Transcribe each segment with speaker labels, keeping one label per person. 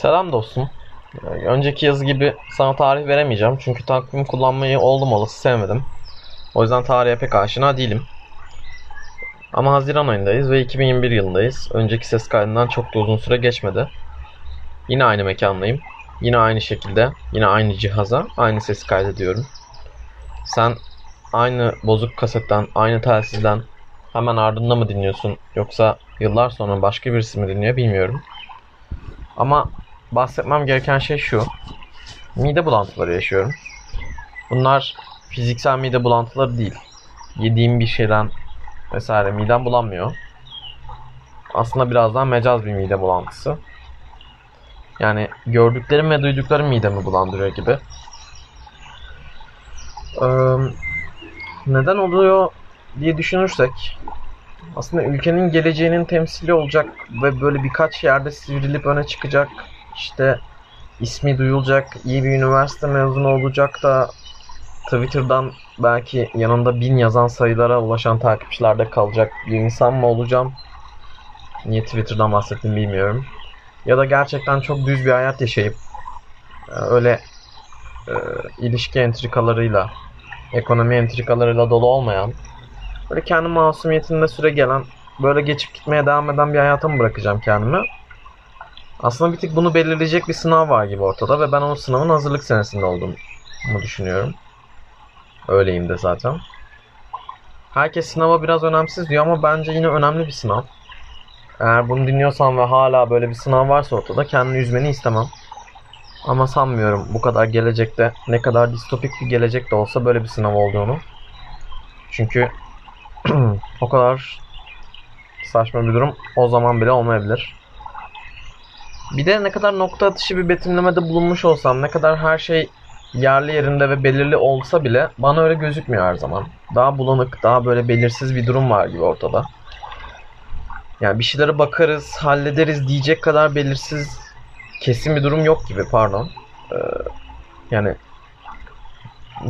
Speaker 1: Selam dostum. Ee, Önceki yazı gibi sana tarih veremeyeceğim. Çünkü takvim kullanmayı oldum olası sevmedim. O yüzden tarihe pek aşina değilim. Ama Haziran ayındayız ve 2021 yılındayız. Önceki ses kaydından çok da uzun süre geçmedi. Yine aynı mekandayım. Yine aynı şekilde, yine aynı cihaza, aynı sesi kaydediyorum. Sen aynı bozuk kasetten, aynı telsizden hemen ardında mı dinliyorsun yoksa yıllar sonra başka birisi mi dinliyor bilmiyorum. Ama bahsetmem gereken şey şu. Mide bulantıları yaşıyorum. Bunlar fiziksel mide bulantıları değil. Yediğim bir şeyden vesaire midem bulanmıyor. Aslında biraz daha mecaz bir mide bulantısı. Yani gördüklerim ve duyduklarım midemi bulandırıyor gibi. Ee, neden oluyor diye düşünürsek aslında ülkenin geleceğinin temsili olacak ve böyle birkaç yerde sivrilip öne çıkacak. İşte ismi duyulacak, iyi bir üniversite mezunu olacak da Twitter'dan belki yanında bin yazan sayılara ulaşan takipçilerde kalacak bir insan mı olacağım? Niye Twitter'dan bahsettim bilmiyorum. Ya da gerçekten çok düz bir hayat yaşayıp e, öyle e, ilişki entrikalarıyla, ekonomi entrikalarıyla dolu olmayan, böyle kendi masumiyetinde süre gelen, böyle geçip gitmeye devam eden bir hayata mı bırakacağım kendimi? Aslında bir tık bunu belirleyecek bir sınav var gibi ortada ve ben o sınavın hazırlık senesinde olduğumu düşünüyorum. Öyleyim de zaten. Herkes sınava biraz önemsiz diyor ama bence yine önemli bir sınav. Eğer bunu dinliyorsan ve hala böyle bir sınav varsa ortada kendini üzmeni istemem. Ama sanmıyorum bu kadar gelecekte ne kadar distopik bir gelecek de olsa böyle bir sınav olduğunu. Çünkü o kadar saçma bir durum o zaman bile olmayabilir. Bir de ne kadar nokta atışı bir betimlemede bulunmuş olsam, ne kadar her şey yerli yerinde ve belirli olsa bile bana öyle gözükmüyor her zaman. Daha bulanık, daha böyle belirsiz bir durum var gibi ortada. Yani bir şeylere bakarız, hallederiz diyecek kadar belirsiz, kesin bir durum yok gibi pardon. Ee, yani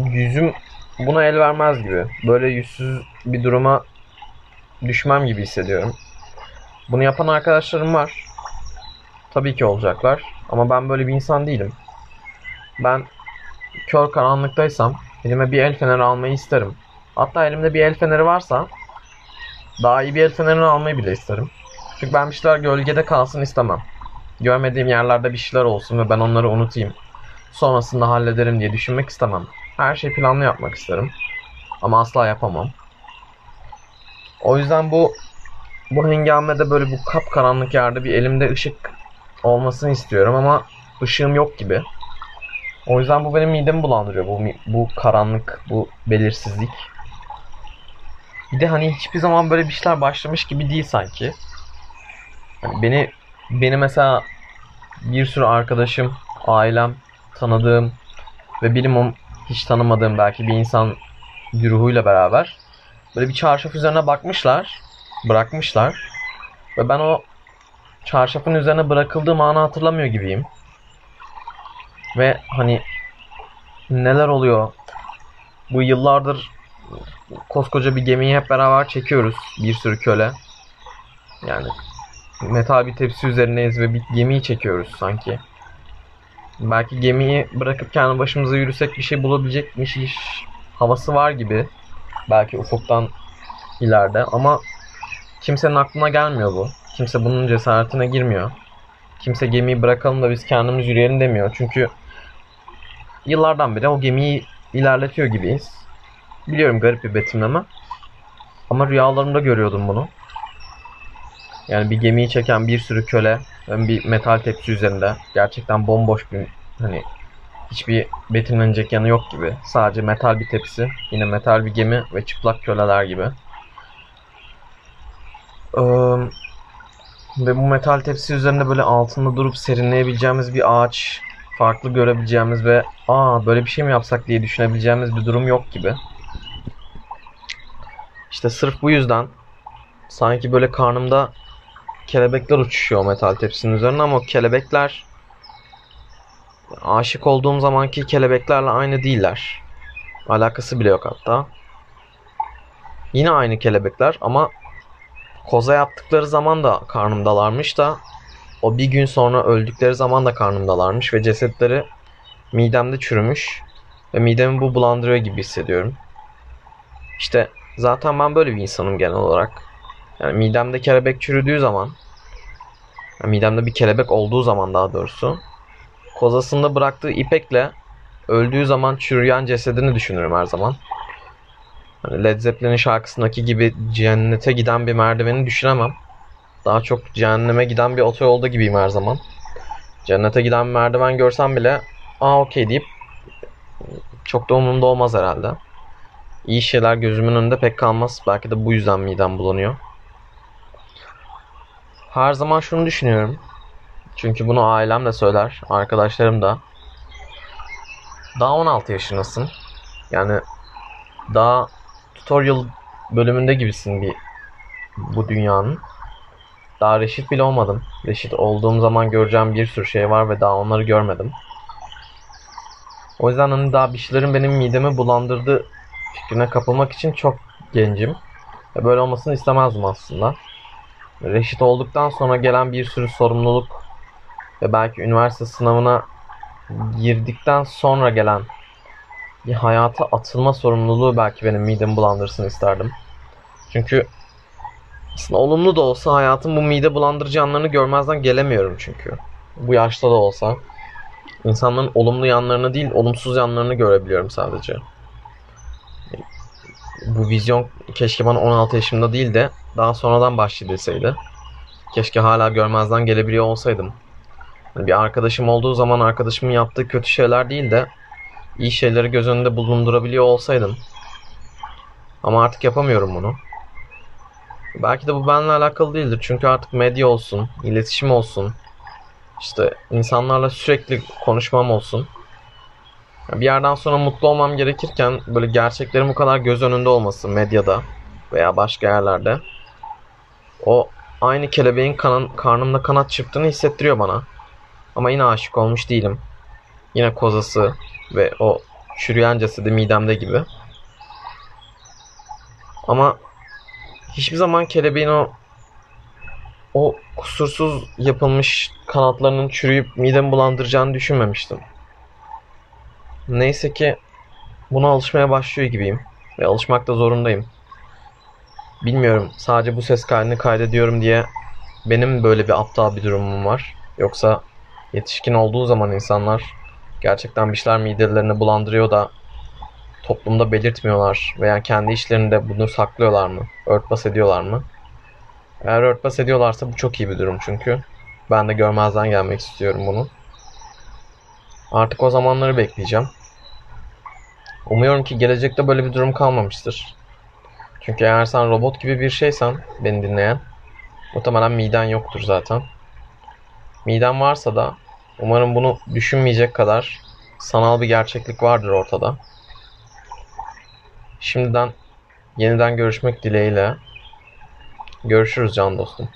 Speaker 1: yüzüm buna el vermez gibi. Böyle yüzsüz bir duruma düşmem gibi hissediyorum. Bunu yapan arkadaşlarım var. Tabii ki olacaklar. Ama ben böyle bir insan değilim. Ben kör karanlıktaysam elime bir el feneri almayı isterim. Hatta elimde bir el feneri varsa daha iyi bir el fenerini almayı bile isterim. Çünkü ben bir şeyler gölgede kalsın istemem. Görmediğim yerlerde bir şeyler olsun ve ben onları unutayım. Sonrasında hallederim diye düşünmek istemem. Her şeyi planlı yapmak isterim. Ama asla yapamam. O yüzden bu bu hengamede böyle bu kapkaranlık yerde bir elimde ışık olmasını istiyorum ama ışığım yok gibi. O yüzden bu benim midemi bulandırıyor. Bu bu karanlık, bu belirsizlik. Bir de hani hiçbir zaman böyle bir şeyler başlamış gibi değil sanki. Yani beni beni mesela bir sürü arkadaşım, ailem, tanıdığım ve bilimum hiç tanımadığım belki bir insan güruhuyla beraber böyle bir çarşaf üzerine bakmışlar, bırakmışlar ve ben o çarşafın üzerine bırakıldığım anı hatırlamıyor gibiyim. Ve hani neler oluyor? Bu yıllardır koskoca bir gemiyi hep beraber çekiyoruz. Bir sürü köle. Yani metal bir tepsi üzerindeyiz ve bir gemiyi çekiyoruz sanki. Belki gemiyi bırakıp kendi başımıza yürüsek bir şey bulabilecekmiş havası var gibi. Belki ufuktan ileride ama kimsenin aklına gelmiyor bu. Kimse bunun cesaretine girmiyor. Kimse gemiyi bırakalım da biz kendimiz yürüyelim demiyor. Çünkü yıllardan beri o gemiyi ilerletiyor gibiyiz. Biliyorum garip bir betimleme. Ama rüyalarımda görüyordum bunu. Yani bir gemiyi çeken bir sürü köle bir metal tepsi üzerinde gerçekten bomboş bir hani hiçbir betimlenecek yanı yok gibi. Sadece metal bir tepsi, yine metal bir gemi ve çıplak köleler gibi. Ee, ve bu metal tepsi üzerinde böyle altında durup serinleyebileceğimiz bir ağaç, farklı görebileceğimiz ve aa böyle bir şey mi yapsak diye düşünebileceğimiz bir durum yok gibi. İşte sırf bu yüzden sanki böyle karnımda kelebekler uçuşuyor metal tepsinin üzerine ama o kelebekler aşık olduğum zamanki kelebeklerle aynı değiller. Alakası bile yok hatta. Yine aynı kelebekler ama koza yaptıkları zaman da karnımdalarmış da o bir gün sonra öldükleri zaman da karnımdalarmış ve cesetleri midemde çürümüş ve midemi bu bulandırıyor gibi hissediyorum. İşte zaten ben böyle bir insanım genel olarak. Yani midemde kelebek çürüdüğü zaman yani midemde bir kelebek olduğu zaman daha doğrusu kozasında bıraktığı ipekle öldüğü zaman çürüyen cesedini düşünürüm her zaman. Hani Led Zeppelin'in şarkısındaki gibi cennete giden bir merdiveni düşünemem. Daha çok cehenneme giden bir otoyolda gibiyim her zaman. Cennete giden merdiven görsem bile aa okey deyip çok da umurumda olmaz herhalde. İyi şeyler gözümün önünde pek kalmaz. Belki de bu yüzden midem bulanıyor. Her zaman şunu düşünüyorum. Çünkü bunu ailem de söyler, arkadaşlarım da. Daha 16 yaşındasın. Yani daha tutorial bölümünde gibisin bir bu dünyanın. Daha reşit bile olmadım. Reşit olduğum zaman göreceğim bir sürü şey var ve daha onları görmedim. O yüzden hani daha bir şeylerin benim midemi bulandırdığı fikrine kapılmak için çok gencim. Ve böyle olmasını istemezdim aslında. Reşit olduktan sonra gelen bir sürü sorumluluk ve belki üniversite sınavına girdikten sonra gelen bir hayata atılma sorumluluğu belki benim midemi bulandırsın isterdim. Çünkü aslında olumlu da olsa hayatın bu mide bulandırıcı yanlarını görmezden gelemiyorum çünkü. Bu yaşta da olsa. insanların olumlu yanlarını değil, olumsuz yanlarını görebiliyorum sadece. Bu vizyon keşke bana 16 yaşımda değil de daha sonradan başladıysaydı. Keşke hala görmezden gelebiliyor olsaydım. Yani bir arkadaşım olduğu zaman arkadaşımın yaptığı kötü şeyler değil de iyi şeyleri göz önünde bulundurabiliyor olsaydım. Ama artık yapamıyorum bunu. Belki de bu benimle alakalı değildir. Çünkü artık medya olsun, iletişim olsun, işte insanlarla sürekli konuşmam olsun. Bir yerden sonra mutlu olmam gerekirken böyle gerçeklerin bu kadar göz önünde olması medyada veya başka yerlerde o aynı kelebeğin kanan, karnımda kanat çırptığını hissettiriyor bana. Ama yine aşık olmuş değilim. Yine kozası ve o çürüyen cesedi midemde gibi. Ama hiçbir zaman kelebeğin o o kusursuz yapılmış kanatlarının çürüyüp midemi bulandıracağını düşünmemiştim. Neyse ki buna alışmaya başlıyor gibiyim. Ve alışmakta zorundayım. Bilmiyorum sadece bu ses kaydını kaydediyorum diye benim böyle bir aptal bir durumum var. Yoksa yetişkin olduğu zaman insanlar gerçekten bir şeyler midelerini bulandırıyor da toplumda belirtmiyorlar veya kendi işlerinde bunu saklıyorlar mı? Örtbas ediyorlar mı? Eğer örtbas ediyorlarsa bu çok iyi bir durum çünkü. Ben de görmezden gelmek istiyorum bunu. Artık o zamanları bekleyeceğim. Umuyorum ki gelecekte böyle bir durum kalmamıştır. Çünkü eğer sen robot gibi bir şeysen beni dinleyen muhtemelen miden yoktur zaten. Miden varsa da umarım bunu düşünmeyecek kadar sanal bir gerçeklik vardır ortada. Şimdiden yeniden görüşmek dileğiyle. Görüşürüz can dostum.